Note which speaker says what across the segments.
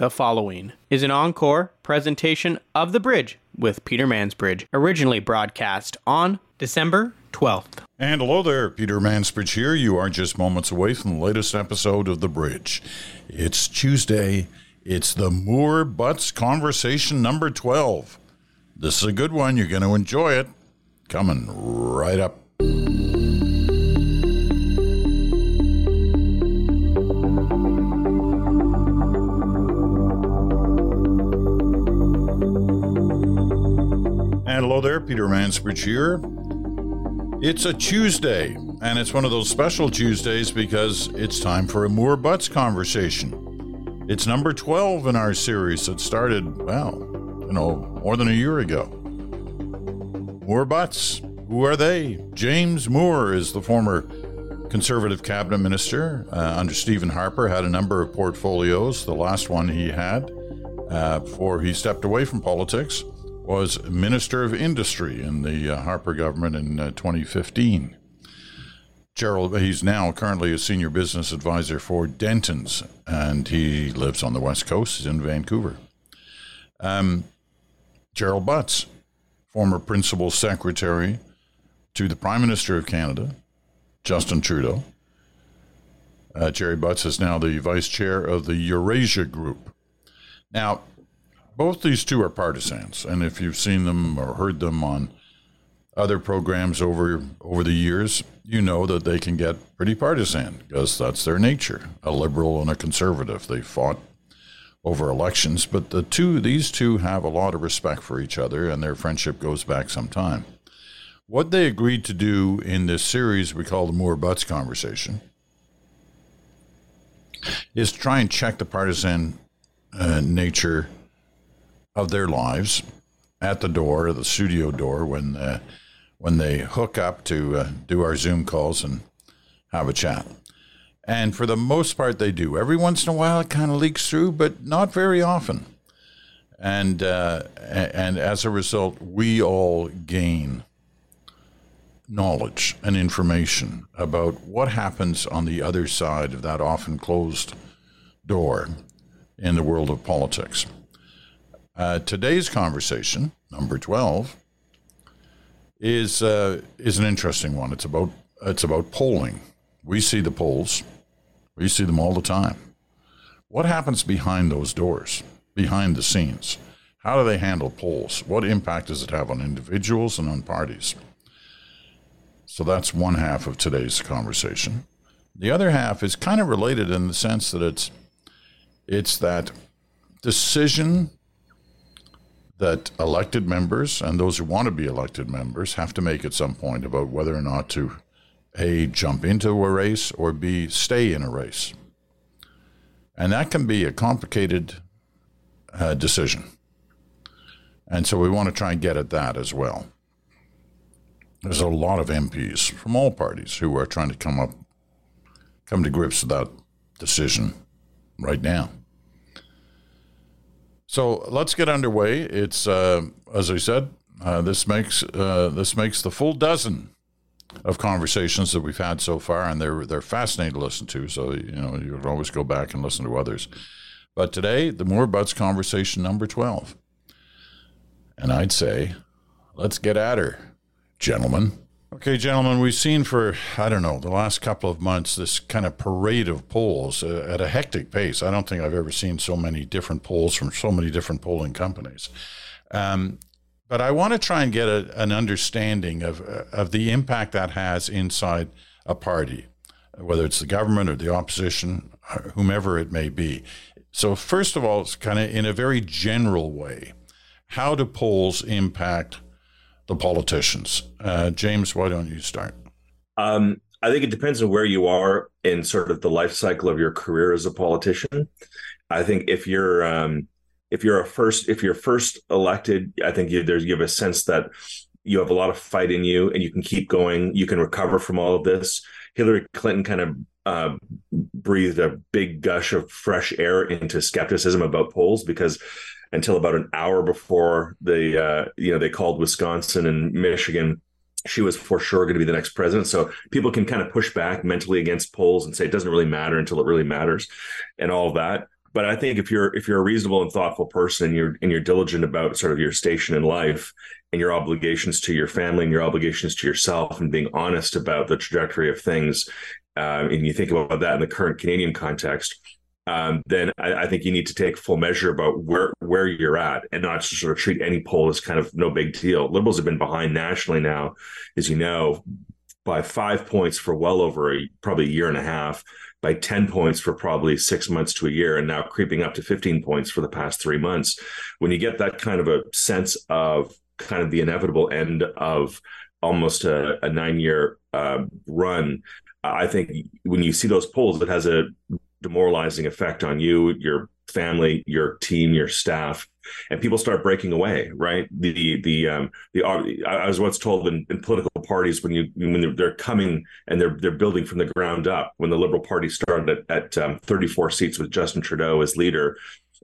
Speaker 1: The following is an encore presentation of The Bridge with Peter Mansbridge, originally broadcast on December 12th.
Speaker 2: And hello there, Peter Mansbridge here. You are just moments away from the latest episode of The Bridge. It's Tuesday. It's the Moore Butts Conversation number 12. This is a good one. You're going to enjoy it. Coming right up. There, Peter Mansbridge here. It's a Tuesday, and it's one of those special Tuesdays because it's time for a Moore Butts conversation. It's number 12 in our series that started, well, you know, more than a year ago. Moore Butts, who are they? James Moore is the former conservative cabinet minister uh, under Stephen Harper, had a number of portfolios. The last one he had uh, before he stepped away from politics was Minister of Industry in the uh, Harper government in uh, 2015. Gerald, he's now currently a senior business advisor for Dentons, and he lives on the West Coast, in Vancouver. Um, Gerald Butts, former principal secretary to the Prime Minister of Canada, Justin Trudeau. Uh, Jerry Butts is now the vice chair of the Eurasia Group. Now, both these two are partisans, and if you've seen them or heard them on other programs over over the years, you know that they can get pretty partisan because that's their nature. A liberal and a conservative. They fought over elections, but the two these two have a lot of respect for each other, and their friendship goes back some time. What they agreed to do in this series we call the Moore Butts conversation is try and check the partisan uh, nature of their lives at the door, the studio door, when uh, when they hook up to uh, do our Zoom calls and have a chat. And for the most part, they do. Every once in a while, it kind of leaks through, but not very often. And uh, and as a result, we all gain knowledge and information about what happens on the other side of that often closed door in the world of politics. Uh, today's conversation, number twelve, is uh, is an interesting one. It's about it's about polling. We see the polls, we see them all the time. What happens behind those doors, behind the scenes? How do they handle polls? What impact does it have on individuals and on parties? So that's one half of today's conversation. The other half is kind of related in the sense that it's it's that decision that elected members and those who want to be elected members have to make at some point about whether or not to a jump into a race or b stay in a race. And that can be a complicated uh, decision. And so we want to try and get at that as well. There's a lot of MPs from all parties who are trying to come up come to grips with that decision right now so let's get underway. It's uh, as I said, uh, this makes uh, this makes the full dozen of conversations that we've had so far, and they're they're fascinating to listen to. So you know you can always go back and listen to others. But today, the Moore Butts conversation number twelve, and I'd say, let's get at her, gentlemen. Okay, gentlemen, we've seen for, I don't know, the last couple of months this kind of parade of polls uh, at a hectic pace. I don't think I've ever seen so many different polls from so many different polling companies. Um, but I want to try and get a, an understanding of, uh, of the impact that has inside a party, whether it's the government or the opposition, whomever it may be. So, first of all, it's kind of in a very general way how do polls impact the politicians. Uh, James, why don't you start?
Speaker 3: Um, I think it depends on where you are in sort of the life cycle of your career as a politician. I think if you're um, if you're a first if you're first elected, I think you, there's you have a sense that you have a lot of fight in you and you can keep going. You can recover from all of this. Hillary Clinton kind of uh, breathed a big gush of fresh air into skepticism about polls because until about an hour before they uh, you know they called Wisconsin and Michigan she was for sure going to be the next president. So people can kind of push back mentally against polls and say it doesn't really matter until it really matters and all of that. but I think if you're if you're a reasonable and thoughtful person and you're and you're diligent about sort of your station in life and your obligations to your family and your obligations to yourself and being honest about the trajectory of things, uh, and you think about that in the current Canadian context, um, then I, I, think you need to take full measure about where where you're at and not sort of treat any poll as kind of no big deal. Liberals have been behind nationally now, as you know, by five points for well over a probably a year and a half by 10 points for probably six months to a year and now creeping up to 15 points for the past three months. When you get that kind of a sense of kind of the inevitable end of almost a, a nine year uh, run, I think when you see those polls, it has a demoralizing effect on you, your family, your team, your staff, and people start breaking away. Right? The the um, the I was once told in, in political parties when you when they're, they're, coming and they're they're building from the ground up. When the Liberal Party started at, at um, 34 seats with Justin Trudeau as leader,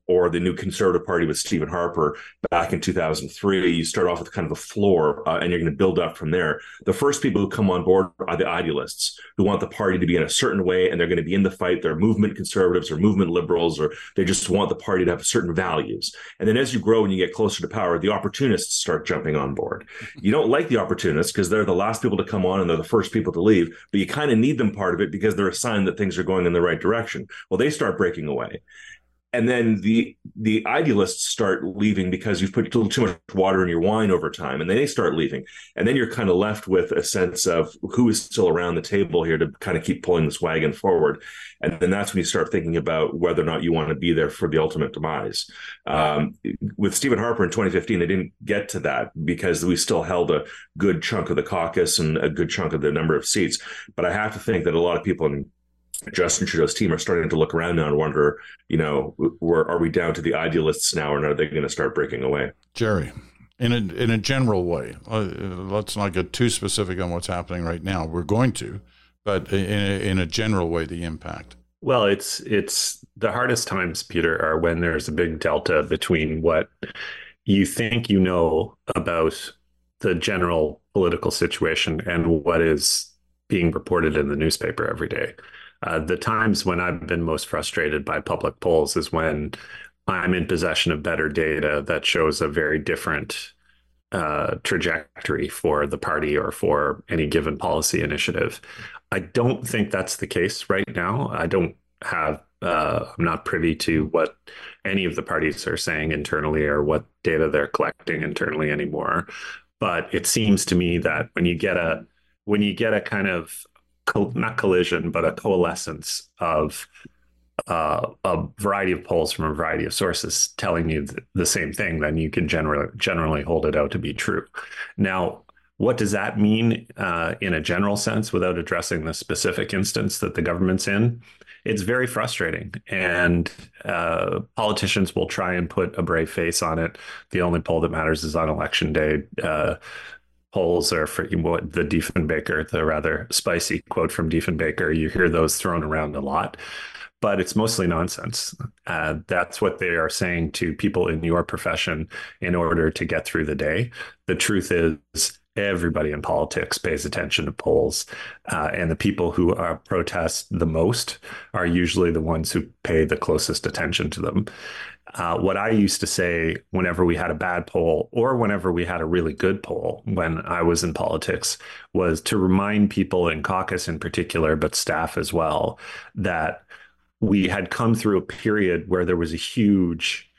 Speaker 3: or the new Conservative Party with Stephen Harper back in 2003. You start off with kind of a floor uh, and you're going to build up from there. The first people who come on board are the idealists who want the party to be in a certain way and they're going to be in the fight. They're movement conservatives or movement liberals, or they just want the party to have certain values. And then as you grow and you get closer to power, the opportunists start jumping on board. You don't like the opportunists because they're the last people to come on and they're the first people to leave, but you kind of need them part of it because they're a sign that things are going in the right direction. Well, they start breaking away and then the the idealists start leaving because you've put a little too much water in your wine over time and they start leaving. And then you're kind of left with a sense of who is still around the table here to kind of keep pulling this wagon forward. And then that's when you start thinking about whether or not you want to be there for the ultimate demise. Um, with stephen harper in 2015 they didn't get to that because we still held a good chunk of the caucus and a good chunk of the number of seats. But i have to think that a lot of people in Justin Trudeau's team are starting to look around now and wonder, you know, where are we down to the idealists now, and are they going to start breaking away?
Speaker 2: Jerry, in a in a general way, uh, let's not get too specific on what's happening right now. We're going to, but in a, in a general way, the impact.
Speaker 4: Well, it's it's the hardest times, Peter, are when there's a big delta between what you think you know about the general political situation and what is being reported in the newspaper every day. Uh, the times when I've been most frustrated by public polls is when I'm in possession of better data that shows a very different uh, trajectory for the party or for any given policy initiative. I don't think that's the case right now. I don't have, uh, I'm not privy to what any of the parties are saying internally or what data they're collecting internally anymore. But it seems to me that when you get a when you get a kind of co- not collision, but a coalescence of uh, a variety of polls from a variety of sources telling you th- the same thing, then you can generally generally hold it out to be true. Now, what does that mean uh, in a general sense without addressing the specific instance that the government's in? It's very frustrating, and uh, politicians will try and put a brave face on it. The only poll that matters is on election day. Uh, polls or for what the Diefenbaker, the rather spicy quote from Diefenbaker. You hear those thrown around a lot, but it's mostly nonsense. Uh, that's what they are saying to people in your profession in order to get through the day. The truth is, everybody in politics pays attention to polls, uh, and the people who are protest the most are usually the ones who pay the closest attention to them. Uh, what I used to say whenever we had a bad poll or whenever we had a really good poll when I was in politics was to remind people in caucus in particular, but staff as well, that we had come through a period where there was a huge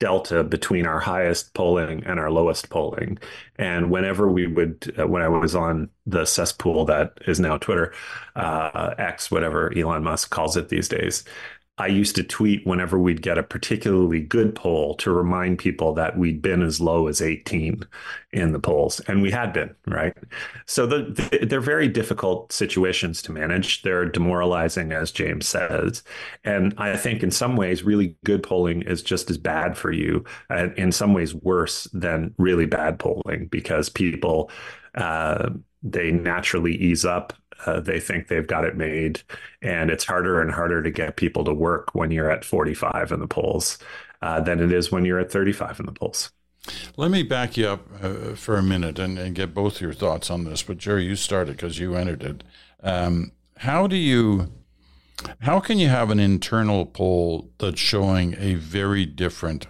Speaker 4: delta between our highest polling and our lowest polling. And whenever we would, uh, when I was on the cesspool that is now Twitter, uh, X, whatever Elon Musk calls it these days, I used to tweet whenever we'd get a particularly good poll to remind people that we'd been as low as 18 in the polls, and we had been, right? So the, the, they're very difficult situations to manage. They're demoralizing, as James says. And I think in some ways, really good polling is just as bad for you, and in some ways worse than really bad polling because people. Uh, they naturally ease up uh, they think they've got it made, and it's harder and harder to get people to work when you're at 45 in the polls uh, than it is when you're at 35 in the polls.
Speaker 2: Let me back you up uh, for a minute and, and, get both your thoughts on this. But Jerry, you started because you entered it. Um, how do you How can you have an internal poll that's showing a very different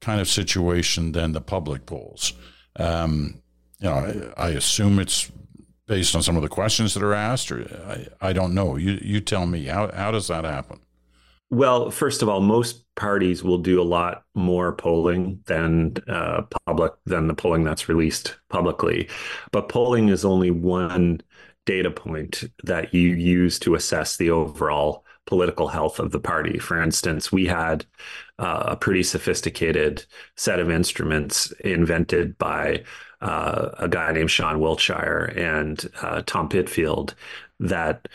Speaker 2: kind of situation than the public polls? Um, you know, I, I, assume it's based on some of the questions that are asked, or I, I don't know. You you tell me. How how does that happen?
Speaker 4: Well, first of all, most parties will do a lot more polling than uh, public than the polling that's released publicly. But polling is only one data point that you use to assess the overall political health of the party. For instance, we had uh, a pretty sophisticated set of instruments invented by uh, a guy named Sean Wiltshire and uh, Tom Pitfield that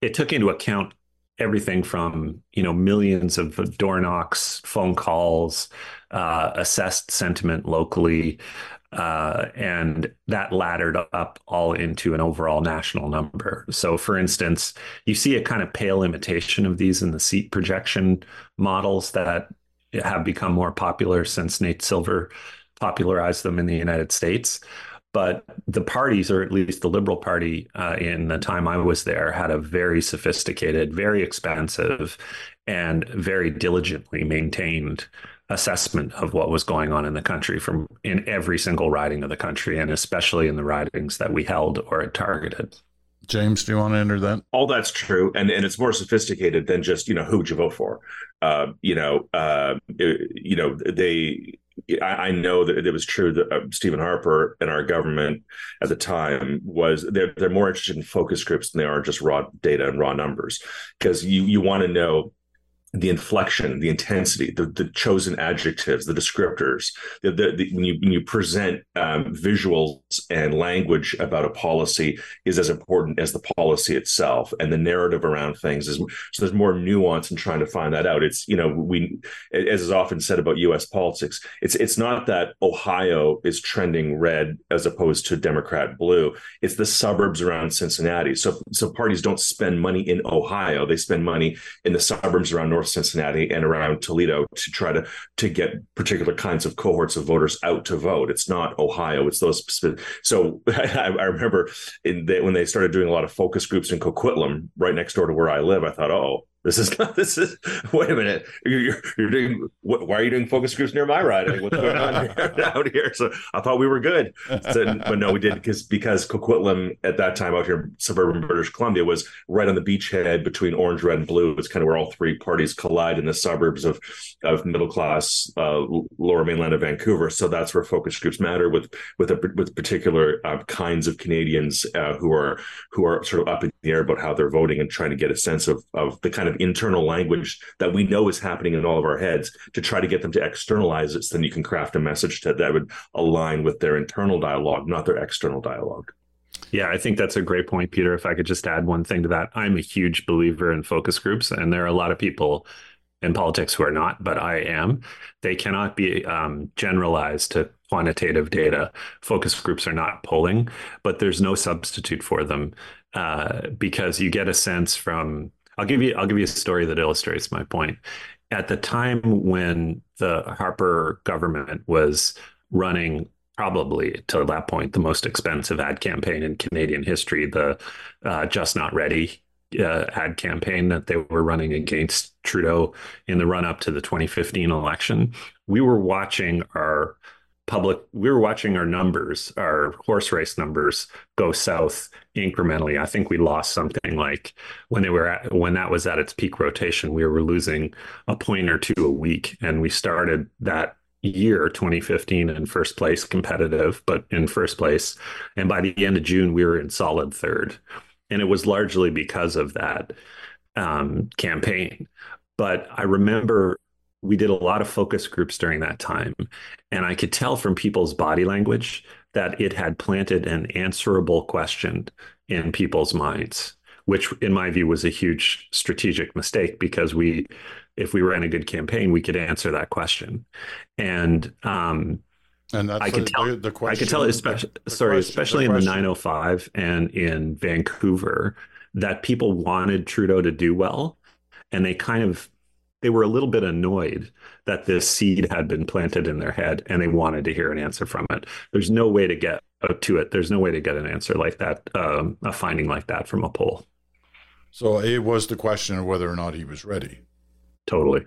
Speaker 4: it took into account everything from you know millions of door knocks, phone calls, uh, assessed sentiment locally, uh, and that laddered up all into an overall national number. So, for instance, you see a kind of pale imitation of these in the seat projection models that have become more popular since Nate Silver popularized them in the United States. But the parties, or at least the Liberal Party uh, in the time I was there, had a very sophisticated, very expansive, and very diligently maintained assessment of what was going on in the country from in every single riding of the country and especially in the ridings that we held or targeted.
Speaker 2: James, do you want to enter that?
Speaker 3: All that's true, and and it's more sophisticated than just you know who would you vote for. Uh, you know, uh, you know they. I, I, know that it was true that uh, Stephen Harper and our government at the time was they're they're more interested in focus groups than they are just raw data and raw numbers. Because you you want to know the inflection, the intensity, the, the chosen adjectives, the descriptors. The, the, the, when you when you present um, visuals and language about a policy is as important as the policy itself, and the narrative around things is. So there's more nuance in trying to find that out. It's you know we, as is often said about U.S. politics, it's it's not that Ohio is trending red as opposed to Democrat blue. It's the suburbs around Cincinnati. So so parties don't spend money in Ohio; they spend money in the suburbs around North North Cincinnati and around Toledo to try to to get particular kinds of cohorts of voters out to vote. It's not Ohio; it's those specific. So I, I remember in the, when they started doing a lot of focus groups in Coquitlam, right next door to where I live. I thought, oh, this is not, this is, wait a minute. You're, you're doing, what, why are you doing focus groups near my riding? What's going on here, out here? So I thought we were good. So, but no, we did because, because Coquitlam at that time out here, suburban British Columbia was right on the beachhead between orange, red, and blue. It's kind of where all three parties collide in the suburbs of, of middle class, uh, lower mainland of Vancouver. So that's where focus groups matter with, with, a, with particular uh, kinds of Canadians uh, who are, who are sort of up in the air about how they're voting and trying to get a sense of, of the kind of of internal language that we know is happening in all of our heads to try to get them to externalize it so then you can craft a message to, that would align with their internal dialogue not their external dialogue
Speaker 4: yeah, I think that's a great point, Peter. If I could just add one thing to that, I'm a huge believer in focus groups, and there are a lot of people in politics who are not, but I am. They cannot be um, generalized to quantitative data. Focus groups are not polling, but there's no substitute for them uh, because you get a sense from I'll give you I'll give you a story that illustrates my point. At the time when the Harper government was running probably to that point the most expensive ad campaign in Canadian history, the uh, Just Not Ready uh, ad campaign that they were running against Trudeau in the run up to the 2015 election. We were watching our public we were watching our numbers our horse race numbers go south incrementally. I think we lost something like when they were at, when that was at its peak rotation we were losing a point or two a week. And we started that year 2015 in first place competitive but in first place. And by the end of june we were in solid third. And it was largely because of that um, campaign. But i remember we did a lot of focus groups during that time. And I could tell from people's body language that it had planted an answerable question in people's minds, which in my view was a huge strategic mistake because we, if we ran a good campaign, we could answer that question. And, um,
Speaker 2: and that's I could tell. The, the question,
Speaker 4: I could tell, especially sorry, question, especially in the 905 and in Vancouver, that people wanted Trudeau to do well, and they kind of they were a little bit annoyed that this seed had been planted in their head and they wanted to hear an answer from it. There's no way to get to it. There's no way to get an answer like that, um, a finding like that from a poll.
Speaker 2: So it was the question of whether or not he was ready.
Speaker 4: Totally.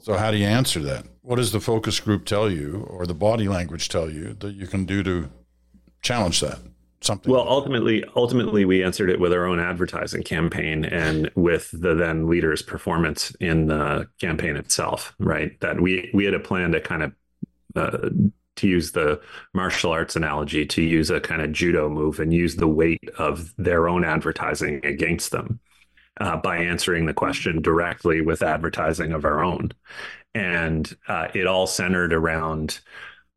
Speaker 2: So how do you answer that? What does the focus group tell you, or the body language tell you that you can do to challenge that? Something.
Speaker 4: Well, ultimately, ultimately, we answered it with our own advertising campaign and with the then leader's performance in the campaign itself. Right, that we we had a plan to kind of uh, to use the martial arts analogy, to use a kind of judo move and use the weight of their own advertising against them uh, by answering the question directly with advertising of our own. And uh, it all centered around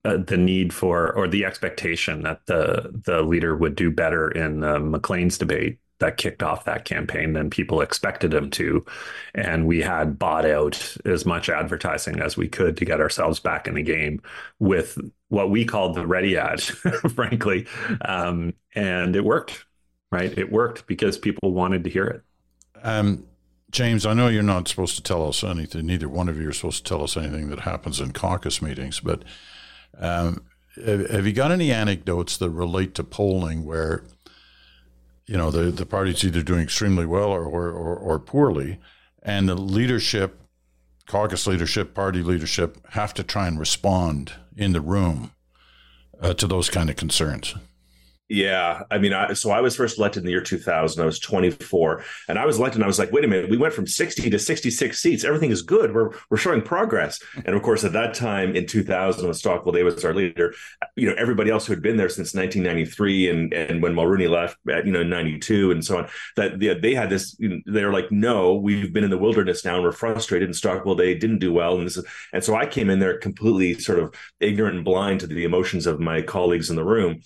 Speaker 4: uh, the need for or the expectation that the the leader would do better in the Maclean's debate that kicked off that campaign than people expected him to. And we had bought out as much advertising as we could to get ourselves back in the game with what we called the ready ad, frankly. Um, and it worked, right? It worked because people wanted to hear it.
Speaker 2: Um, James, I know you're not supposed to tell us anything. Neither one of you are supposed to tell us anything that happens in caucus meetings. But um, have, you got any anecdotes that relate to polling where, you know, the the party's either doing extremely well or or, or, or poorly, and the leadership, caucus leadership, party leadership, have to try and respond in the room uh, to those kind of concerns?
Speaker 3: Yeah, I mean, I, so I was first elected in the year 2000. I was 24, and I was elected. and I was like, wait a minute, we went from 60 to 66 seats. Everything is good. We're we're showing progress. And of course, at that time in 2000, when Stockwell Day was our leader, you know, everybody else who had been there since 1993, and and when Mulroney left, at, you know, 92 and so on, that they, they had this. You know, they were like, no, we've been in the wilderness now, and we're frustrated. And Stockwell they didn't do well, and this is, and so I came in there completely sort of ignorant and blind to the emotions of my colleagues in the room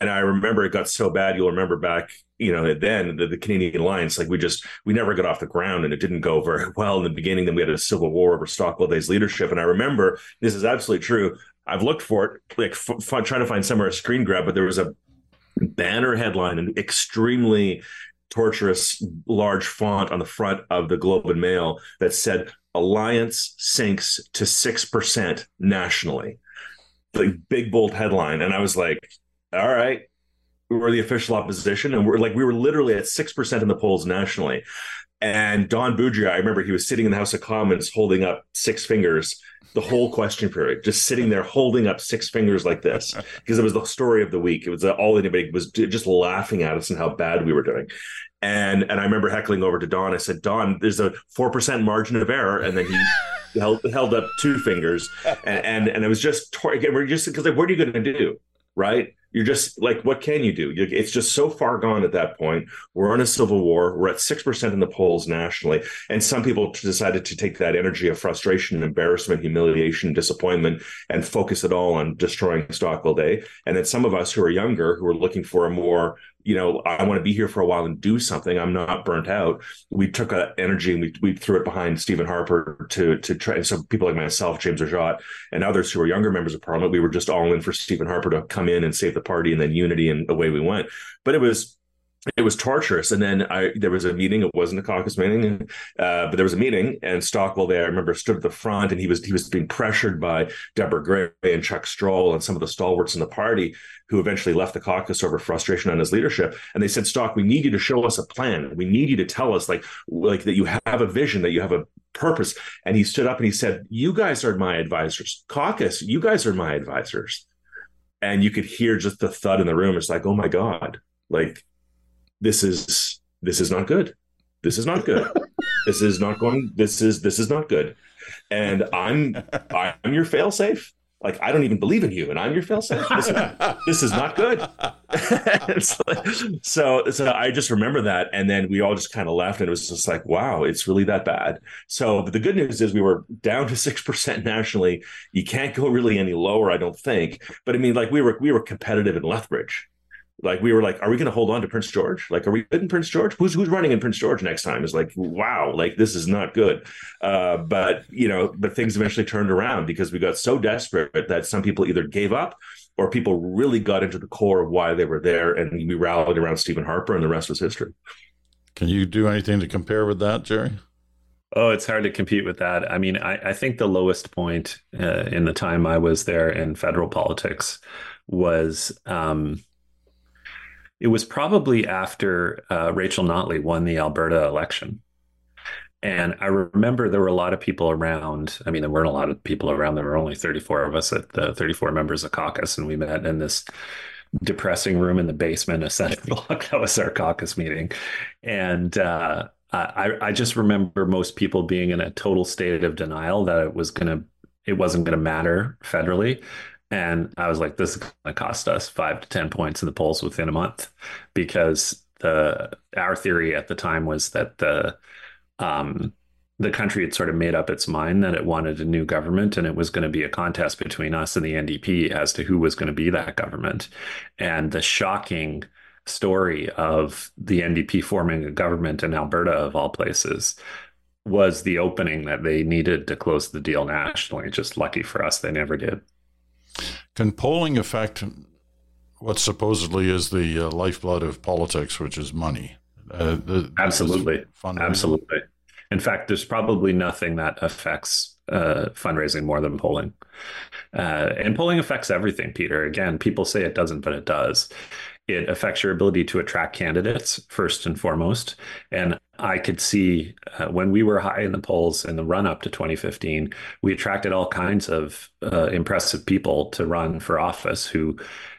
Speaker 3: and I remember it got so bad. You'll remember back, you know, then the, the, Canadian Alliance, like we just we never got off the ground, and it didn't go very well in the beginning. Then we had a civil war over Stockwell Day's leadership, and I remember this is absolutely true. I've looked for it, like f- f- trying to find somewhere a screen grab, but there was a banner headline, an extremely torturous large font on the front of the Globe and Mail that said "Alliance sinks to six percent nationally." Like big bold headline, and I was like all right, we're the official opposition, and we're like we were literally at six percent in the polls nationally. And Don Boudria, I remember he was sitting in the House of Commons holding up six fingers the whole question period, just sitting there holding up six fingers like this because it was the story of the week. It was uh, all anybody was just laughing at us and how bad we were doing. And and I remember heckling over to Don. I said, Don, there's a four percent margin of error, and then he held held up two fingers, and and, and it was just again, we're just because like, what are you going to do, right? You're just like, what can you do? It's just so far gone at that point. We're in a civil war. We're at 6% in the polls nationally. And some people decided to take that energy of frustration, embarrassment, humiliation, disappointment, and focus it all on destroying Stockwell Day. And then some of us who are younger, who are looking for a more you know, I want to be here for a while and do something. I'm not burnt out. We took that energy and we, we threw it behind Stephen Harper to to try. And so people like myself, James Rajotte, and others who were younger members of Parliament, we were just all in for Stephen Harper to come in and save the party, and then unity, and away we went. But it was it was torturous. And then I there was a meeting. It wasn't a caucus meeting, uh, but there was a meeting. And Stockwell there, I remember, stood at the front, and he was he was being pressured by Deborah Grey and Chuck Strahl and some of the stalwarts in the party, who eventually left the caucus over frustration on his leadership. And they said, "Stock, we need you to show us a plan. We need you to tell us like like that you have a vision, that you have a purpose." And he stood up and he said, "You guys are my advisors, caucus. You guys are my advisors." And you could hear just the thud in the room. It's like, "Oh my god!" Like this is this is not good. This is not good. this is not going. This is this is not good. And I'm I'm your fail safe. Like I don't even believe in you, and I'm your fail safe. This, this, is not good. so so I just remember that, and then we all just kind of left, and it was just like, wow, it's really that bad. So, but the good news is we were down to six percent nationally. You can't go really any lower, I don't think. But I mean, like we were we were competitive in Lethbridge like we were like, are we going to hold on to Prince George? Like, are we good in Prince George? Who's who's running in Prince George next time? Is like, wow, like this is not good. Uh, but you know, but things eventually turned around because we got so desperate that some people either gave up or people really got into the core of why they were there, and we rallied around Stephen Harper, and the rest was history.
Speaker 2: Can you do anything to compare with that, Jerry?
Speaker 4: Oh, it's hard to compete with that. I mean, I, I think the lowest point uh, in the time I was there in federal politics was. Um, it was probably after uh, Rachel Notley won the Alberta election. And I remember there were a lot of people around. I mean, there weren't a lot of people around. There were only 34 of us at the 34 members of caucus, and we met in this depressing room in the basement of Senate block. That was our caucus meeting. And uh, I, I just remember most people being in a total state of denial that it was going to, it wasn't going to matter federally. And I was like, this is going to cost us five to 10 points in the polls within a month because the, our theory at the time was that the, um, the country had sort of made up its mind that it wanted a new government and it was going to be a contest between us and the NDP as to who was going to be that government. And the shocking story of the NDP forming a government in Alberta, of all places, was the opening that they needed to close the deal nationally. Just lucky for us, they never did.
Speaker 2: Can polling affect what supposedly is the uh, lifeblood of politics, which is money?
Speaker 4: Uh, the, Absolutely. Absolutely. In fact, there's probably nothing that affects uh, fundraising more than polling. Uh, and polling affects everything, Peter. Again, people say it doesn't, but it does. It affects your ability to attract candidates first and foremost. And I could see uh, when we were high in the polls in the run up to 2015, we attracted all kinds of uh, impressive people to run for office who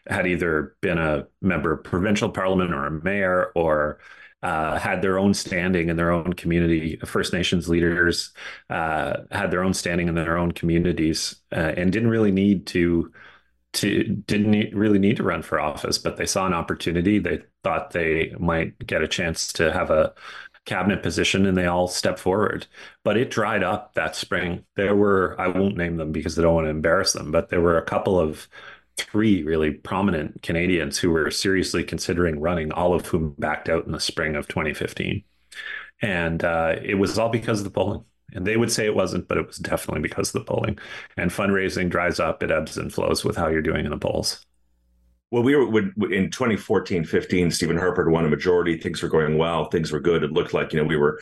Speaker 4: had either been a member of provincial parliament or a mayor or uh, had their own standing in their own community. First Nations leaders uh, had their own standing in their own communities uh, and didn't really need to to didn't really need to run for office, but they saw an opportunity. They thought they might get a chance to have a cabinet position and they all stepped forward. But it dried up that spring. There were, I won't name them because I don't want to embarrass them, but there were a couple of three really prominent Canadians who were seriously considering running, all of whom backed out in the spring of 2015. And uh, it was all because of the polling. And they would say it wasn't, but it was definitely because of the polling. And fundraising dries up, it ebbs and flows with how you're doing in the polls.
Speaker 3: Well, we were in 2014, 15. Stephen Harper won a majority. Things were going well. Things were good. It looked like you know we were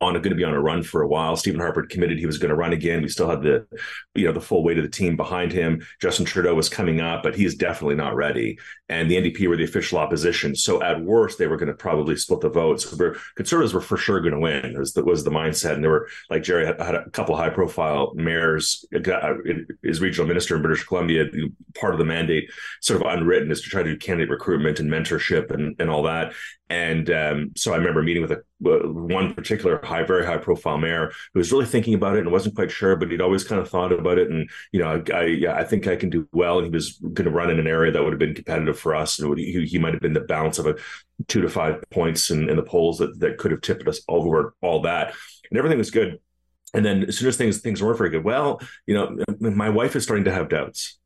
Speaker 3: on going to be on a run for a while. Stephen Harper committed he was going to run again. We still had the, you know, the full weight of the team behind him. Justin Trudeau was coming up, but he's definitely not ready. And the NDP were the official opposition. So at worst, they were going to probably split the votes. So we're, conservatives were for sure going to win. Was the, was the mindset. And there were like Jerry had, had a couple high profile mayors. Uh, his regional minister in British Columbia. Part of the mandate, sort of unwritten, is to try to do candidate recruitment and mentorship and and all that. And um, so I remember meeting with a, uh, one particular high, very high profile mayor who was really thinking about it and wasn't quite sure, but he'd always kind of thought about it. And, you know, I, yeah, I think I can do well. And he was going to run in an area that would have been competitive for us. And he, he might have been the balance of a two to five points in, in the polls that, that could have tipped us over all that. And everything was good. And then as soon as things things weren't very good, well, you know, my wife is starting to have doubts.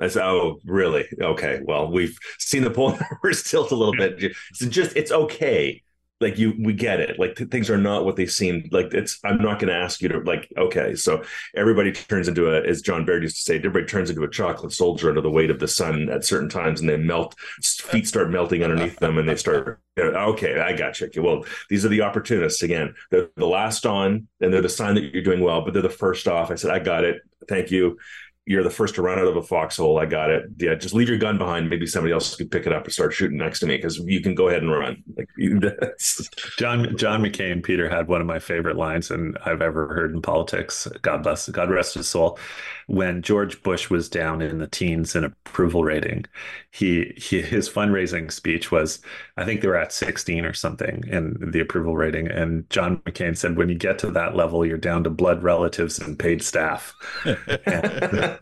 Speaker 3: I said, "Oh, really? Okay. Well, we've seen the poll numbers tilt a little bit. It's just it's okay. Like you, we get it. Like th- things are not what they seem. Like it's. I'm not going to ask you to like. Okay, so everybody turns into a, as John Baird used to say, everybody turns into a chocolate soldier under the weight of the sun at certain times, and they melt. Feet start melting underneath them, and they start. Okay, I got you. Well, these are the opportunists again. They're the last on, and they're the sign that you're doing well, but they're the first off. I said, I got it. Thank you you're the first to run out of a foxhole. I got it. Yeah, just leave your gun behind. Maybe somebody else could pick it up and start shooting next to me because you can go ahead and run. Like
Speaker 4: John John McCain, Peter had one of my favorite lines and I've ever heard in politics. God bless, God rest his soul. When George Bush was down in the teens in approval rating, he, he his fundraising speech was, I think they were at 16 or something in the approval rating, and John McCain said, "When you get to that level, you're down to blood relatives and paid staff."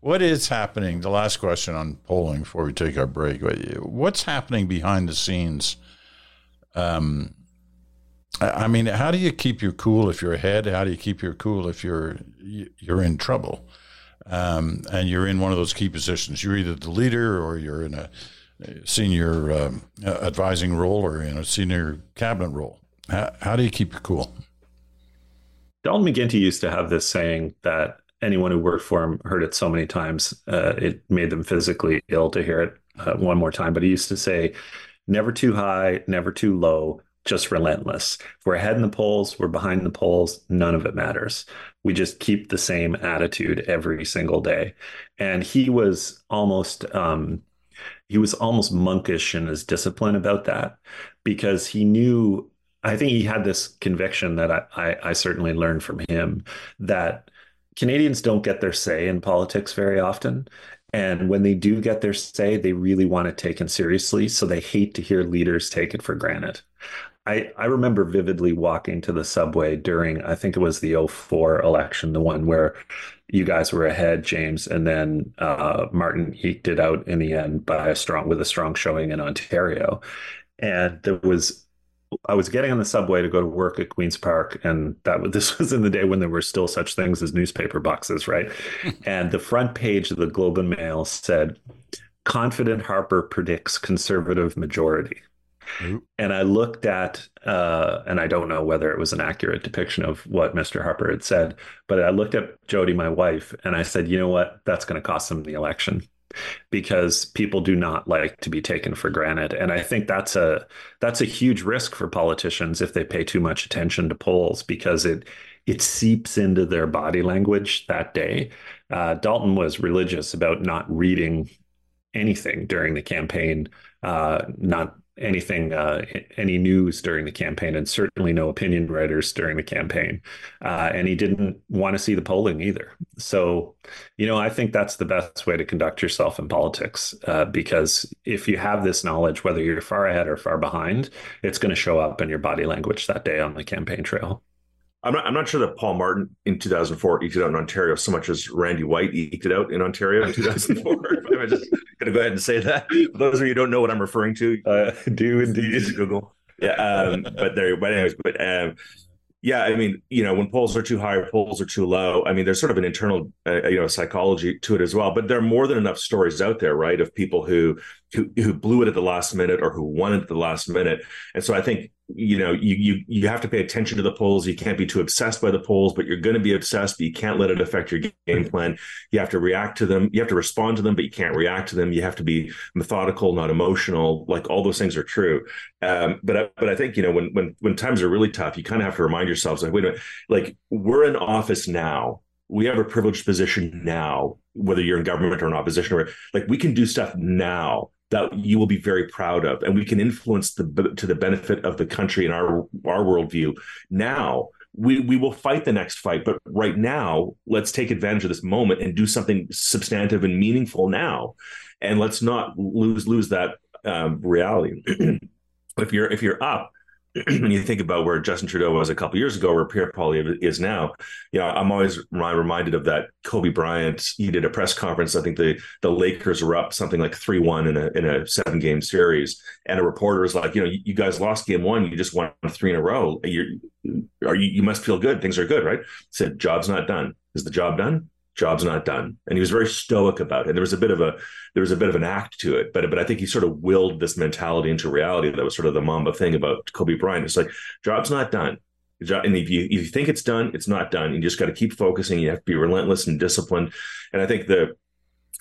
Speaker 2: what is happening? The last question on polling before we take our break. What's happening behind the scenes? Um, I mean, how do you keep your cool if you're ahead? How do you keep your cool if you're you're in trouble? Um, and you're in one of those key positions. You're either the leader or you're in a senior um, advising role or in a senior cabinet role. How, how do you keep your cool?
Speaker 4: Dalton McGuinty used to have this saying that anyone who worked for him heard it so many times, uh, it made them physically ill to hear it uh, one more time. But he used to say, never too high, never too low, just relentless. If we're ahead in the polls, we're behind the polls, none of it matters. We just keep the same attitude every single day. And he was almost, um, he was almost monkish in his discipline about that because he knew I think he had this conviction that I, I, I certainly learned from him that Canadians don't get their say in politics very often. And when they do get their say, they really want it taken seriously. So they hate to hear leaders take it for granted. I, I remember vividly walking to the subway during, I think it was the 04 election, the one where you guys were ahead, James, and then uh, Martin eked it out in the end by a strong with a strong showing in Ontario. And there was I was getting on the subway to go to work at Queens Park, and that this was in the day when there were still such things as newspaper boxes, right? and the front page of the Globe and Mail said, "Confident Harper predicts conservative majority." And I looked at, uh, and I don't know whether it was an accurate depiction of what Mr. Harper had said, but I looked at Jodi, my wife, and I said, you know what? That's going to cost them the election because people do not like to be taken for granted. And i think that's a that's a huge risk for politicians if they pay too much attention to polls because it it seeps into their body language that day. Uh, dalton was religious about not reading anything during the campaign uh, not anything, uh, any news during the campaign, and certainly no opinion writers during the campaign. Uh, and he didn't want to see the polling either. So, you know, I think that's the best way to conduct yourself in politics uh, because if you have this knowledge, whether you're far ahead or far behind, it's going to show up in your body language that day on the campaign trail.
Speaker 3: I'm not, I'm not sure that Paul Martin in 2004 eked it out in Ontario so much as Randy White eked it out in Ontario in 2004. I'm just going to go ahead and say that. For those of you who don't know what I'm referring to,
Speaker 4: uh, do indeed
Speaker 3: Google. Yeah, um, but there. But anyways, but um, yeah, I mean, you know, when polls are too high or polls are too low, I mean, there's sort of an internal, uh, you know, psychology to it as well. But there are more than enough stories out there, right, of people who who who blew it at the last minute or who won it at the last minute. And so I think you know you you you have to pay attention to the polls. You can't be too obsessed by the polls but you're going to be obsessed but you can't let it affect your game plan. You have to react to them. You have to respond to them but you can't react to them. You have to be methodical not emotional. Like all those things are true. Um, but but i think you know when when when times are really tough you kind of have to remind yourselves like wait a minute like we're in office now. We have a privileged position now whether you're in government or in opposition or like we can do stuff now that you will be very proud of, and we can influence the to the benefit of the country and our our worldview. Now, we we will fight the next fight, but right now, let's take advantage of this moment and do something substantive and meaningful now, and let's not lose lose that um, reality. if you're if you're up you think about where Justin Trudeau was a couple years ago, where Pierre Poilievre is now, you know, I'm always reminded of that Kobe Bryant. He did a press conference. I think the the Lakers were up something like three one in a in a seven game series, and a reporter was like, you know, you, guys lost game one, you just won three in a row. You are you you must feel good. Things are good, right? Said job's not done. Is the job done? Job's not done. And he was very stoic about it. There was a bit of a there was a bit of an act to it but but i think he sort of willed this mentality into reality that was sort of the mamba thing about kobe bryant. It's like job's not done. And if you if you think it's done it's not done. You just got to keep focusing. You have to be relentless and disciplined. And i think the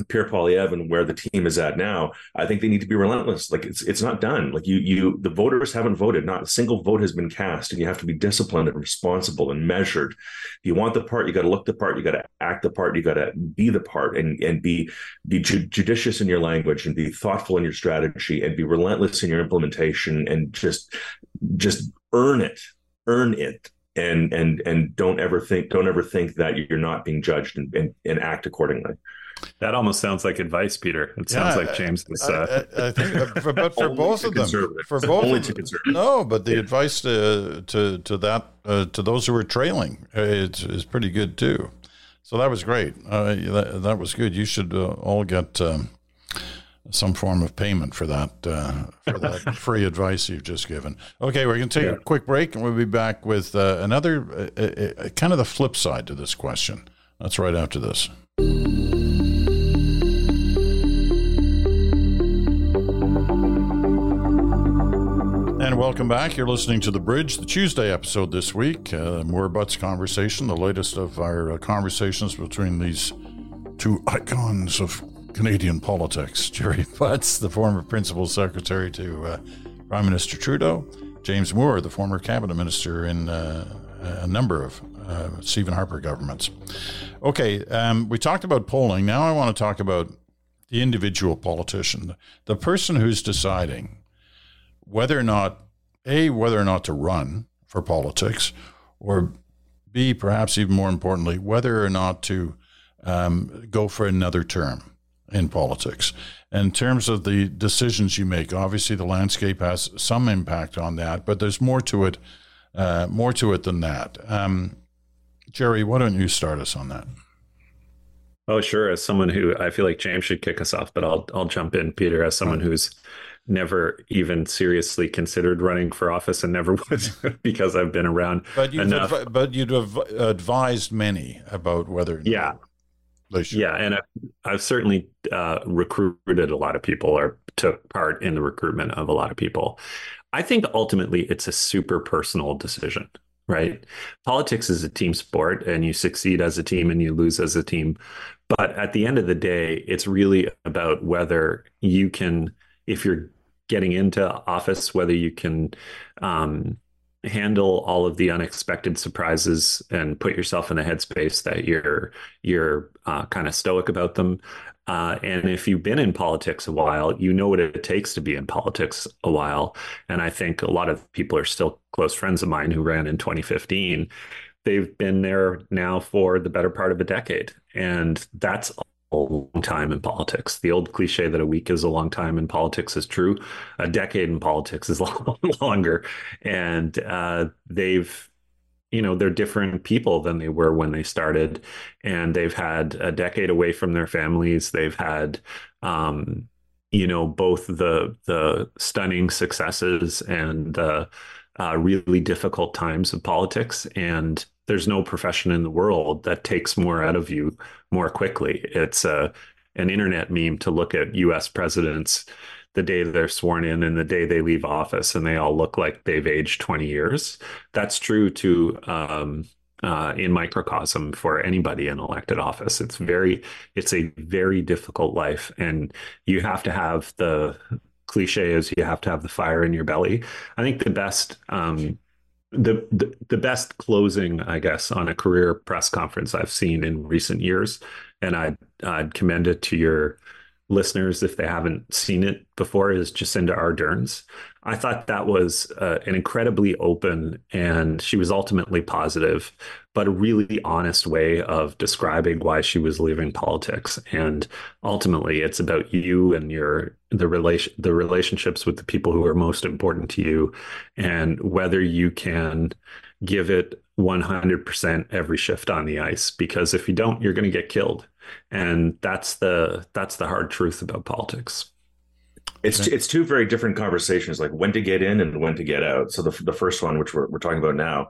Speaker 3: Pierre Poilievre and where the team is at now, I think they need to be relentless. Like it's it's not done. Like you you the voters haven't voted. Not a single vote has been cast, and you have to be disciplined and responsible and measured. If you want the part, you got to look the part. You got to act the part. You got to be the part, and and be be ju- judicious in your language and be thoughtful in your strategy and be relentless in your implementation and just just earn it, earn it and and and don't ever think don't ever think that you're not being judged and, and, and act accordingly
Speaker 4: that almost sounds like advice, Peter. It sounds yeah, like James is. Uh...
Speaker 2: I, I, think, uh, for, but for both of them, for both, only to conservative. No, but the yeah. advice to to to that uh, to those who are trailing uh, is is pretty good too. So that was great. Uh, that, that, was good. You should uh, all get um, some form of payment for that for that free advice you've just given. Okay, we're going to take yeah. a quick break, and we'll be back with another kind of the flip side to this question. That's right after this. Welcome back. You're listening to The Bridge, the Tuesday episode this week. Uh, Moore Butts conversation, the latest of our uh, conversations between these two icons of Canadian politics Jerry Butts, the former principal secretary to uh, Prime Minister Trudeau, James Moore, the former cabinet minister in uh, a number of uh, Stephen Harper governments. Okay, um, we talked about polling. Now I want to talk about the individual politician, the person who's deciding whether or not, A, whether or not to run for politics, or B, perhaps even more importantly, whether or not to um, go for another term in politics. In terms of the decisions you make, obviously the landscape has some impact on that, but there's more to it, uh, more to it than that. Um, Jerry, why don't you start us on that?
Speaker 4: Oh, sure. As someone who I feel like James should kick us off, but I'll I'll jump in, Peter, as someone who's never even seriously considered running for office and never would because I've been around
Speaker 2: but you've
Speaker 4: enough.
Speaker 2: Advi- but you'd have advised many about whether
Speaker 4: yeah. Yeah and I've, I've certainly uh, recruited a lot of people or took part in the recruitment of a lot of people. I think ultimately it's a super personal decision right? Politics is a team sport and you succeed as a team and you lose as a team. But at the end of the day it's really about whether you can if you're getting into office, whether you can um, handle all of the unexpected surprises and put yourself in a headspace that you're you're uh, kind of stoic about them. Uh, and if you've been in politics a while, you know what it takes to be in politics a while. And I think a lot of people are still close friends of mine who ran in 2015. They've been there now for the better part of a decade. And that's long time in politics. The old cliche that a week is a long time in politics is true. A decade in politics is long, longer. And uh, they've, you know, they're different people than they were when they started. And they've had a decade away from their families. They've had, um, you know, both the the stunning successes and the uh, really difficult times of politics. And there's no profession in the world that takes more out of you more quickly. It's a uh, an internet meme to look at U.S. presidents the day they're sworn in and the day they leave office, and they all look like they've aged 20 years. That's true to um, uh, in microcosm for anybody in elected office. It's very, it's a very difficult life, and you have to have the cliche is you have to have the fire in your belly. I think the best um, the, the, best closing, I guess, on a career press conference I've seen in recent years, and I'd I'd commend it to your listeners if they haven't seen it before is Jacinda Ardern's. I thought that was uh, an incredibly open and she was ultimately positive, but a really honest way of describing why she was leaving politics. And ultimately, it's about you and your the relation the relationships with the people who are most important to you, and whether you can give it 100% every shift on the ice because if you don't you're going to get killed and that's the that's the hard truth about politics.
Speaker 3: It's it's two very different conversations like when to get in and when to get out. So the, the first one which we're, we're talking about now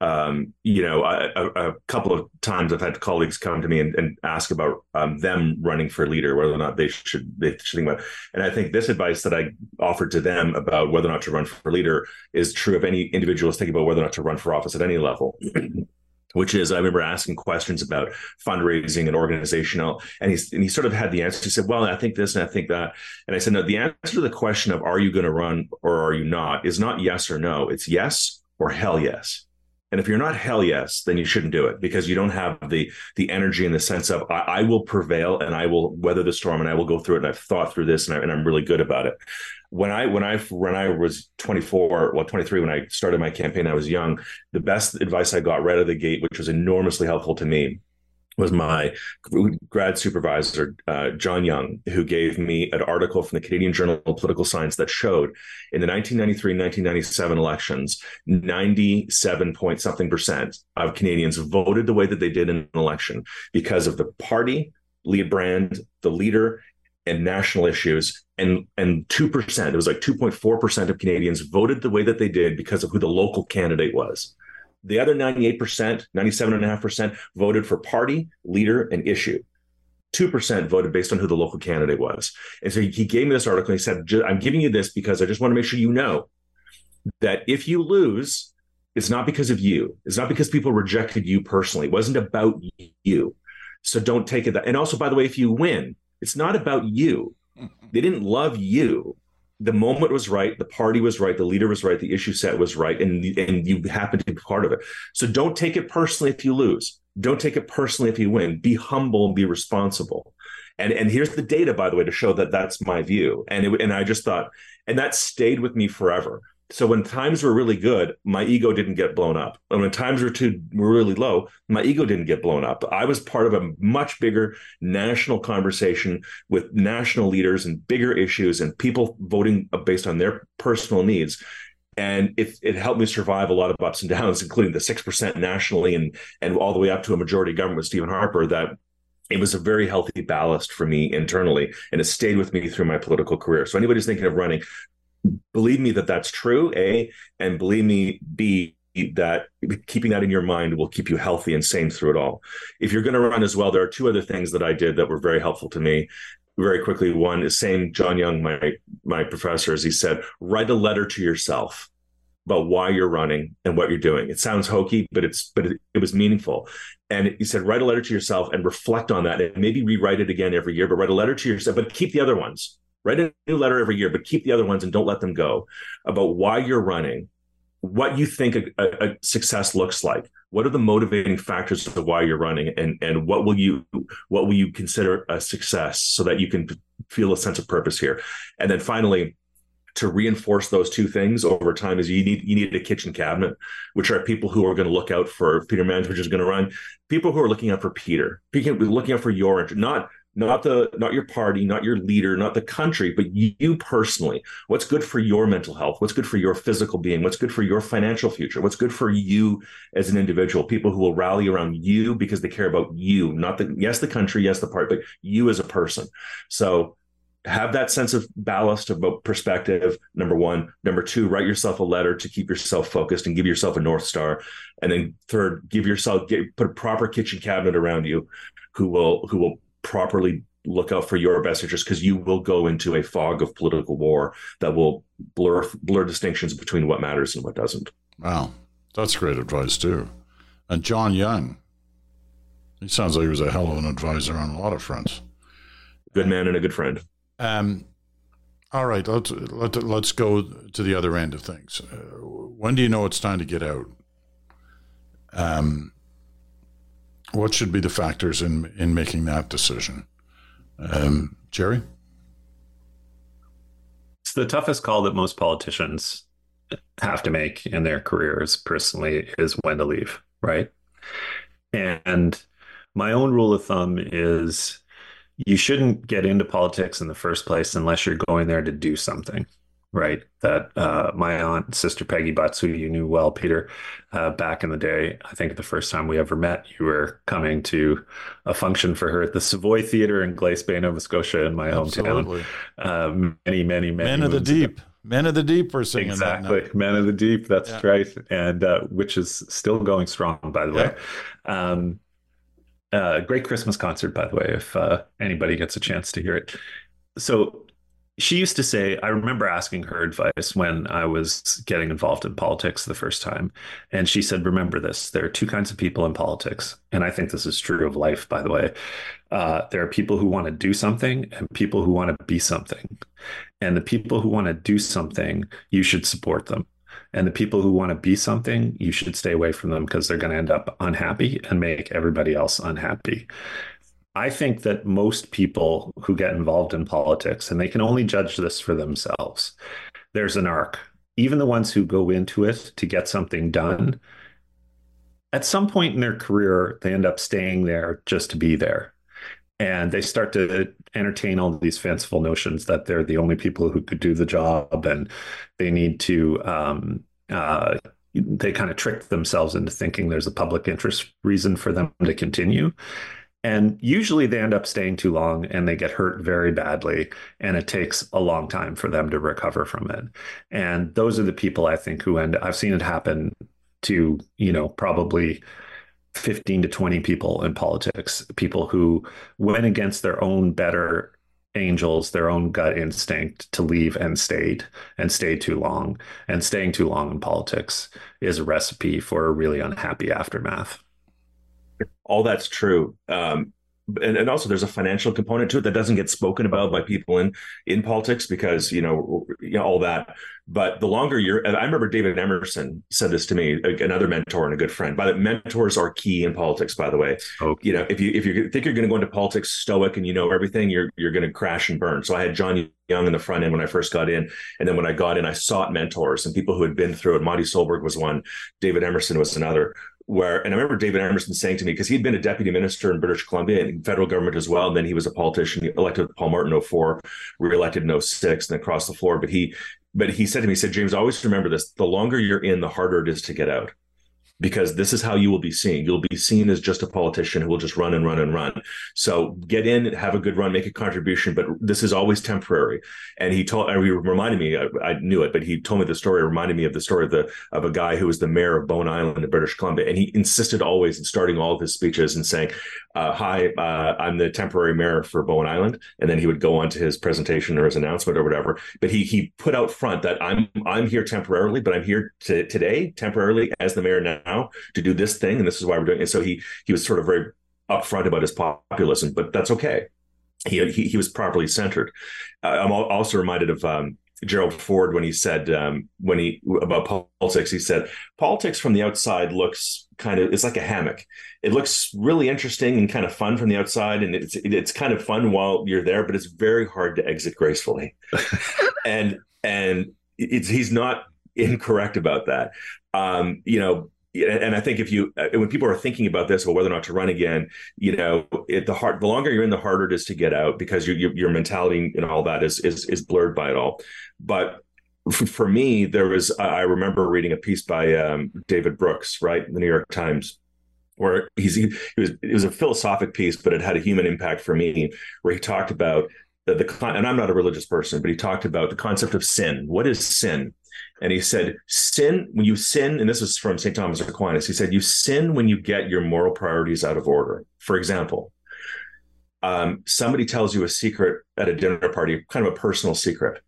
Speaker 3: um, you know a, a, couple of times i've had colleagues come to me and, and ask about um, them running for leader whether or not they should they should think about it. and i think this advice that i offered to them about whether or not to run for leader is true of any individuals thinking about whether or not to run for office at any level which is I remember asking questions about fundraising and organizational, and he's and he sort of had the answer. He said, "Well, I think this and I think that," and I said, "No, the answer to the question of are you going to run or are you not is not yes or no. It's yes or hell yes." And if you're not hell yes, then you shouldn't do it because you don't have the the energy and the sense of I, I will prevail and I will weather the storm and I will go through it and I've thought through this and, I, and I'm really good about it when I when I when I was 24, well 23 when I started my campaign, I was young. The best advice I got right out of the gate, which was enormously helpful to me, was my grad supervisor, uh, John Young, who gave me an article from the Canadian Journal of Political Science that showed in the 1993 1997 elections, 97 point something percent of Canadians voted the way that they did in an election because of the party, lead brand, the leader, and national issues. And and 2% it was like 2.4% of canadians voted the way that they did because of who the local candidate was the other 98% 97.5% voted for party leader and issue. 2% voted based on who the local candidate was. And so he gave me this article and he said i'm giving you this because i just want to make sure you know that if you lose it's not because of you. It's not because people rejected you personally. It wasn't about you. So don't take it that and also by the way if you win it's not about you. Mm-hmm. They didn't love you. The moment was right. The party was right. The leader was right. The issue set was right. And, and you happen to be part of it. So don't take it personally if you lose. Don't take it personally if you win. Be humble and be responsible. And and here's the data, by the way, to show that that's my view. And it, and I just thought, and that stayed with me forever. So when times were really good, my ego didn't get blown up. And when times were too were really low, my ego didn't get blown up. I was part of a much bigger national conversation with national leaders and bigger issues and people voting based on their personal needs. And it, it helped me survive a lot of ups and downs, including the six percent nationally and and all the way up to a majority government with Stephen Harper. That it was a very healthy ballast for me internally and it stayed with me through my political career so anybody's thinking of running believe me that that's true a and believe me b that keeping that in your mind will keep you healthy and sane through it all if you're going to run as well there are two other things that i did that were very helpful to me very quickly one is same john young my my professor as he said write a letter to yourself about why you're running and what you're doing. It sounds hokey, but it's but it, it, was meaningful. And he said, write a letter to yourself and reflect on that, and maybe rewrite it again every year. But write a letter to yourself, but keep the other ones. Write a new letter every year, but keep the other ones and don't let them go. About why you're running, what you think a, a, success looks like. What are the motivating factors of why you're running, and and what will you what will you consider a success so that you can feel a sense of purpose here. And then finally, to reinforce those two things over time is you need you need a kitchen cabinet, which are people who are going to look out for Peter Mansbridge is going to run. People who are looking out for Peter, looking out for your interest, not not the not your party, not your leader, not the country, but you personally. What's good for your mental health? What's good for your physical being? What's good for your financial future? What's good for you as an individual? People who will rally around you because they care about you, not the yes the country, yes the party, but you as a person. So have that sense of ballast about perspective number one number two write yourself a letter to keep yourself focused and give yourself a north star and then third give yourself get, put a proper kitchen cabinet around you who will who will properly look out for your best interest because you will go into a fog of political war that will blur blur distinctions between what matters and what doesn't.
Speaker 2: Wow. That's great advice too. And john young. He sounds like he was a hell of an advisor on a lot of fronts.
Speaker 3: Good man and a good friend.
Speaker 2: Um, all right, let's let, let's go to the other end of things. Uh, when do you know it's time to get out? Um, what should be the factors in in making that decision? Um, Jerry,
Speaker 4: it's the toughest call that most politicians have to make in their careers. Personally, is when to leave, right? And my own rule of thumb is you shouldn't get into politics in the first place unless you're going there to do something right that uh, my aunt sister peggy butts who you knew well peter uh, back in the day i think the first time we ever met you were coming to a function for her at the savoy theater in glace bay nova scotia in my Absolutely. hometown uh, many many many
Speaker 2: men of the deep ago. Men of the Deep were singing
Speaker 4: exactly. Men of the Deep. That's yeah. right, and uh, which is still going strong, by the yeah. way. Um, uh, great Christmas concert, by the way, if uh, anybody gets a chance to hear it. So she used to say, I remember asking her advice when I was getting involved in politics the first time. And she said, Remember this there are two kinds of people in politics. And I think this is true of life, by the way. Uh, there are people who want to do something and people who want to be something. And the people who want to do something, you should support them. And the people who want to be something, you should stay away from them because they're going to end up unhappy and make everybody else unhappy. I think that most people who get involved in politics, and they can only judge this for themselves, there's an arc. Even the ones who go into it to get something done, at some point in their career, they end up staying there just to be there and they start to entertain all these fanciful notions that they're the only people who could do the job and they need to um, uh, they kind of trick themselves into thinking there's a public interest reason for them to continue and usually they end up staying too long and they get hurt very badly and it takes a long time for them to recover from it and those are the people i think who end i've seen it happen to you know probably 15 to 20 people in politics, people who went against their own better angels, their own gut instinct to leave and stayed and stayed too long. And staying too long in politics is a recipe for a really unhappy aftermath.
Speaker 3: All that's true. Um, and, and also there's a financial component to it that doesn't get spoken about by people in in politics because you know, you know all that. But the longer you're, I remember David Emerson said this to me, another mentor and a good friend. By the mentors are key in politics, by the way. Okay. You know, if you if you think you're going to go into politics stoic and you know everything, you're you're going to crash and burn. So I had John Young in the front end when I first got in, and then when I got in, I sought mentors and people who had been through it. Monte Solberg was one, David Emerson was another where and I remember David Emerson saying to me because he'd been a deputy minister in British Columbia and federal government as well. And then he was a politician, elected with Paul Martin 04, reelected in 06, and across the floor. But he but he said to me, he said, James, always remember this: the longer you're in, the harder it is to get out because this is how you will be seen. You'll be seen as just a politician who will just run and run and run. So get in, have a good run, make a contribution, but this is always temporary. And he told, he reminded me, I, I knew it, but he told me the story, reminded me of the story of the of a guy who was the mayor of Bowen Island in British Columbia, and he insisted always in starting all of his speeches and saying, uh, "Hi, uh, I'm the temporary mayor for Bowen Island," and then he would go on to his presentation or his announcement or whatever. But he he put out front that I'm I'm here temporarily, but I'm here to, today temporarily as the mayor now now to do this thing, and this is why we're doing it. So he he was sort of very upfront about his populism, but that's okay. He he, he was properly centered. Uh, I'm also reminded of um, Gerald Ford when he said um, when he about politics. He said politics from the outside looks kind of it's like a hammock. It looks really interesting and kind of fun from the outside, and it's it's kind of fun while you're there, but it's very hard to exit gracefully. and and it's he's not incorrect about that. Um, you know, and I think if you uh, when people are thinking about this or whether or not to run again, you know, it, the hard the longer you're in, the harder it is to get out because your your, your mentality and all that is is is blurred by it all. But for me, there was I remember reading a piece by um, David Brooks, right, in the New York Times, where he's he was it was a philosophic piece, but it had a human impact for me, where he talked about the, the and I'm not a religious person, but he talked about the concept of sin. What is sin? And he said, sin, when you sin, and this is from St. Thomas Aquinas, he said, you sin when you get your moral priorities out of order. For example, um, somebody tells you a secret at a dinner party, kind of a personal secret,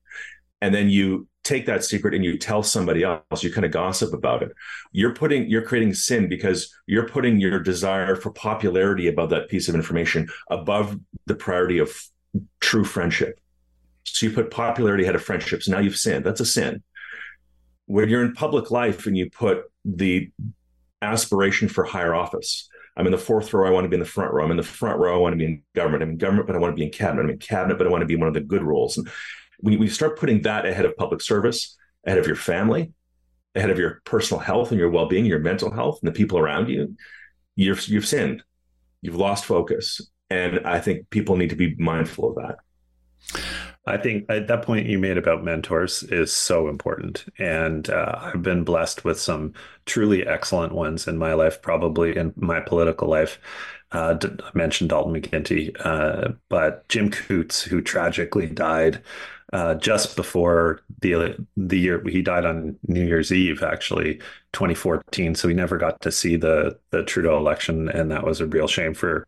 Speaker 3: and then you take that secret and you tell somebody else, you kind of gossip about it. You're putting, you're creating sin because you're putting your desire for popularity about that piece of information above the priority of true friendship. So you put popularity ahead of friendships. Now you've sinned. That's a sin when you're in public life and you put the aspiration for higher office. I'm in the fourth row. I want to be in the front row. I'm in the front row. I want to be in government. I'm in government, but I want to be in cabinet. I'm in cabinet, but I want to be one of the good roles. And when you start putting that ahead of public service, ahead of your family, ahead of your personal health and your well-being, your mental health, and the people around you, you've you've sinned. You've lost focus, and I think people need to be mindful of that.
Speaker 4: I think at that point you made about mentors is so important. And uh, I've been blessed with some truly excellent ones in my life, probably in my political life. Uh, I mentioned Dalton McGuinty, uh, but Jim Coutts, who tragically died uh, just before the the year he died on New Year's Eve, actually 2014. So he never got to see the the Trudeau election, and that was a real shame for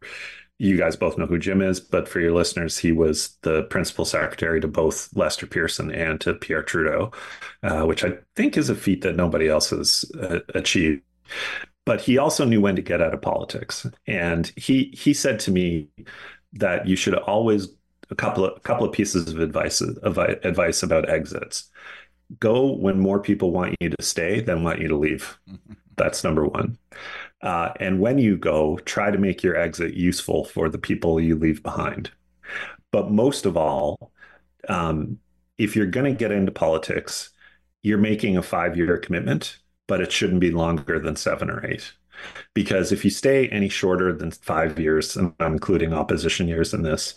Speaker 4: you guys both know who Jim is, but for your listeners, he was the principal secretary to both Lester Pearson and to Pierre Trudeau, uh, which I think is a feat that nobody else has uh, achieved. But he also knew when to get out of politics, and he he said to me that you should always a couple of a couple of pieces of advice of advice about exits. Go when more people want you to stay than want you to leave. That's number one. Uh, and when you go, try to make your exit useful for the people you leave behind. But most of all, um, if you're going to get into politics, you're making a five year commitment, but it shouldn't be longer than seven or eight. Because if you stay any shorter than five years, and I'm including opposition years in this,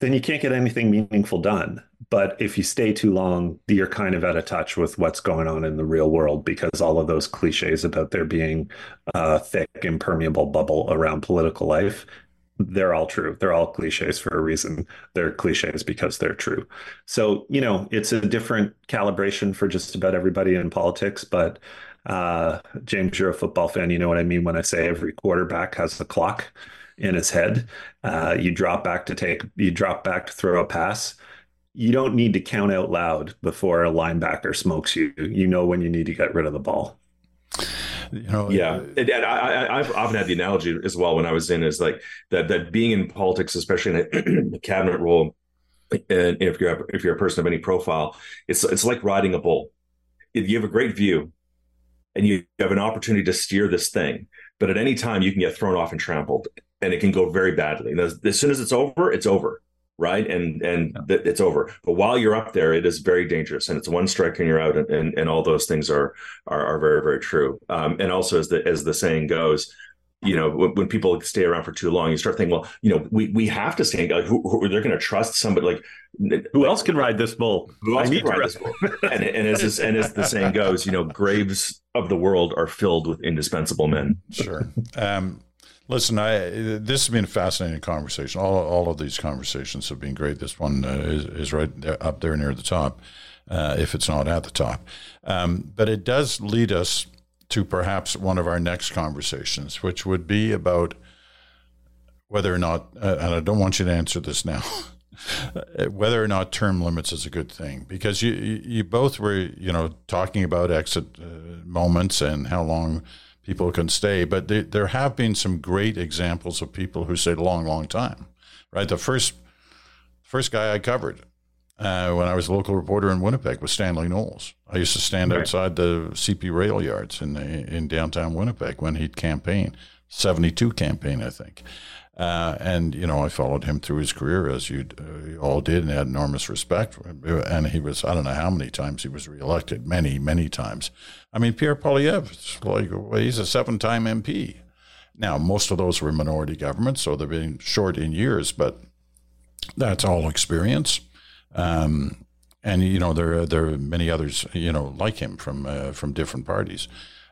Speaker 4: then you can't get anything meaningful done. But if you stay too long, you're kind of out of touch with what's going on in the real world because all of those cliches about there being a thick, impermeable bubble around political life, they're all true. They're all cliches for a reason. They're cliches because they're true. So, you know, it's a different calibration for just about everybody in politics. But uh, James, you're a football fan. You know what I mean when I say every quarterback has a clock in his head. Uh, you drop back to take, you drop back to throw a pass. You don't need to count out loud before a linebacker smokes you. You know when you need to get rid of the ball.
Speaker 2: you know,
Speaker 3: yeah, and, and I, have often had the analogy as well when I was in is like that that being in politics, especially in a cabinet role, and if you're if you're a person of any profile, it's it's like riding a bull. If you have a great view, and you have an opportunity to steer this thing, but at any time you can get thrown off and trampled, and it can go very badly. And as, as soon as it's over, it's over right? And and yeah. th- it's over. But while you're up there it is very dangerous and it's one strike and you're out and and, and all those things are, are are, very very true. Um, and also as the as the saying goes you know when, when, people stay around for too long you start thinking well you know we we have to stay like who, who they're going to trust somebody like
Speaker 4: who else can ride this bull?
Speaker 3: Who else can ride this bull? And, and as this, and as the saying goes you know graves of the world are filled with indispensable men.
Speaker 2: Sure. Um Listen, I this has been a fascinating conversation. All all of these conversations have been great. This one uh, is, is right up there near the top, uh, if it's not at the top. Um, but it does lead us to perhaps one of our next conversations, which would be about whether or not, uh, and I don't want you to answer this now, whether or not term limits is a good thing, because you you both were you know talking about exit uh, moments and how long people can stay. But they, there have been some great examples of people who stayed a long, long time. Right, the first first guy I covered uh, when I was a local reporter in Winnipeg was Stanley Knowles. I used to stand right. outside the CP rail yards in the, in downtown Winnipeg when he'd campaign, seventy two campaign, I think. Uh, and you know, I followed him through his career as you uh, all did, and had enormous respect. And he was—I don't know how many times he was reelected. Many, many times. I mean, Pierre Poilievre, like well, he's a seven-time MP. Now, most of those were minority governments, so they've been short in years, but that's all experience. Um, and you know, there there are many others, you know, like him from uh, from different parties.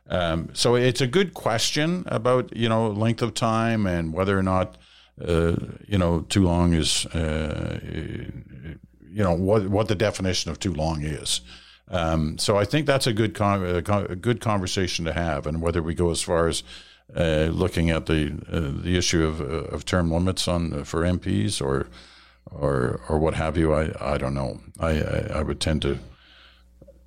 Speaker 2: Um, so it's a good question about you know length of time and whether or not uh, you know too long is uh, you know what what the definition of too long is. Um, so I think that's a good con- a good conversation to have, and whether we go as far as uh, looking at the uh, the issue of, uh, of term limits on for MPs or or or what have you, I I don't know. I I, I would tend to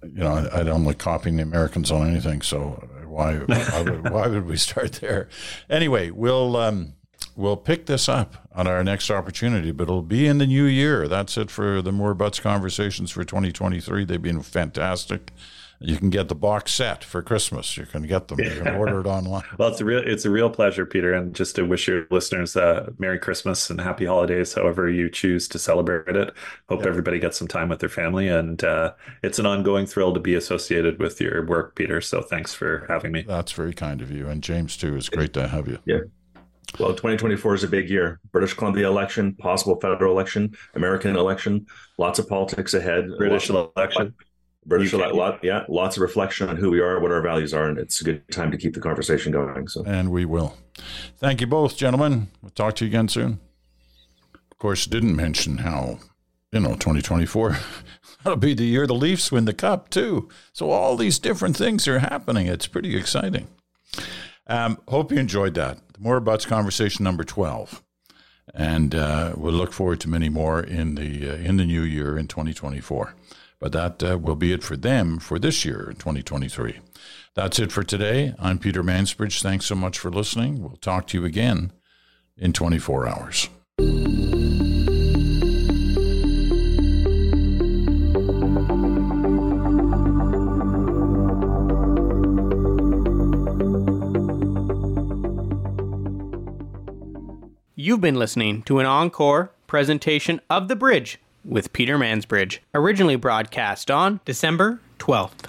Speaker 2: you know, I, I, don't like copying the Americans on anything. So why why would, why would we start there? Anyway, we'll um, we'll pick this up on our next opportunity, but it'll be in the new year. That's it for the Moore Butts conversations for 2023. They've been fantastic. You can get the box set for Christmas. You can get them. You can order it online.
Speaker 4: well, it's a real it's a real pleasure, Peter, and just to wish your listeners a Merry Christmas and Happy Holidays, however you choose to celebrate it. Hope everybody gets some time with their family, and uh, it's an ongoing thrill to be associated with your work, Peter. So thanks for having me.
Speaker 2: That's very kind of you, and James too. It's great to have you.
Speaker 3: Yeah. Well, 2024 is a big year. British Columbia election, possible federal election, American election, lots of politics ahead.
Speaker 4: British election.
Speaker 3: British, a lot, yeah, lots of reflection on who we are, what our values are, and it's a good time to keep the conversation going. So,
Speaker 2: and we will. Thank you both, gentlemen. We'll talk to you again soon. Of course, didn't mention how you know 2024 that'll be the year the Leafs win the cup too. So all these different things are happening. It's pretty exciting. Um, hope you enjoyed that. Moore Butts conversation number 12 and uh, we'll look forward to many more in the uh, in the new year in 2024. But that uh, will be it for them for this year, 2023. That's it for today. I'm Peter Mansbridge. Thanks so much for listening. We'll talk to you again in 24 hours.
Speaker 1: You've been listening to an encore presentation of The Bridge with Peter Mansbridge, originally broadcast on December 12th.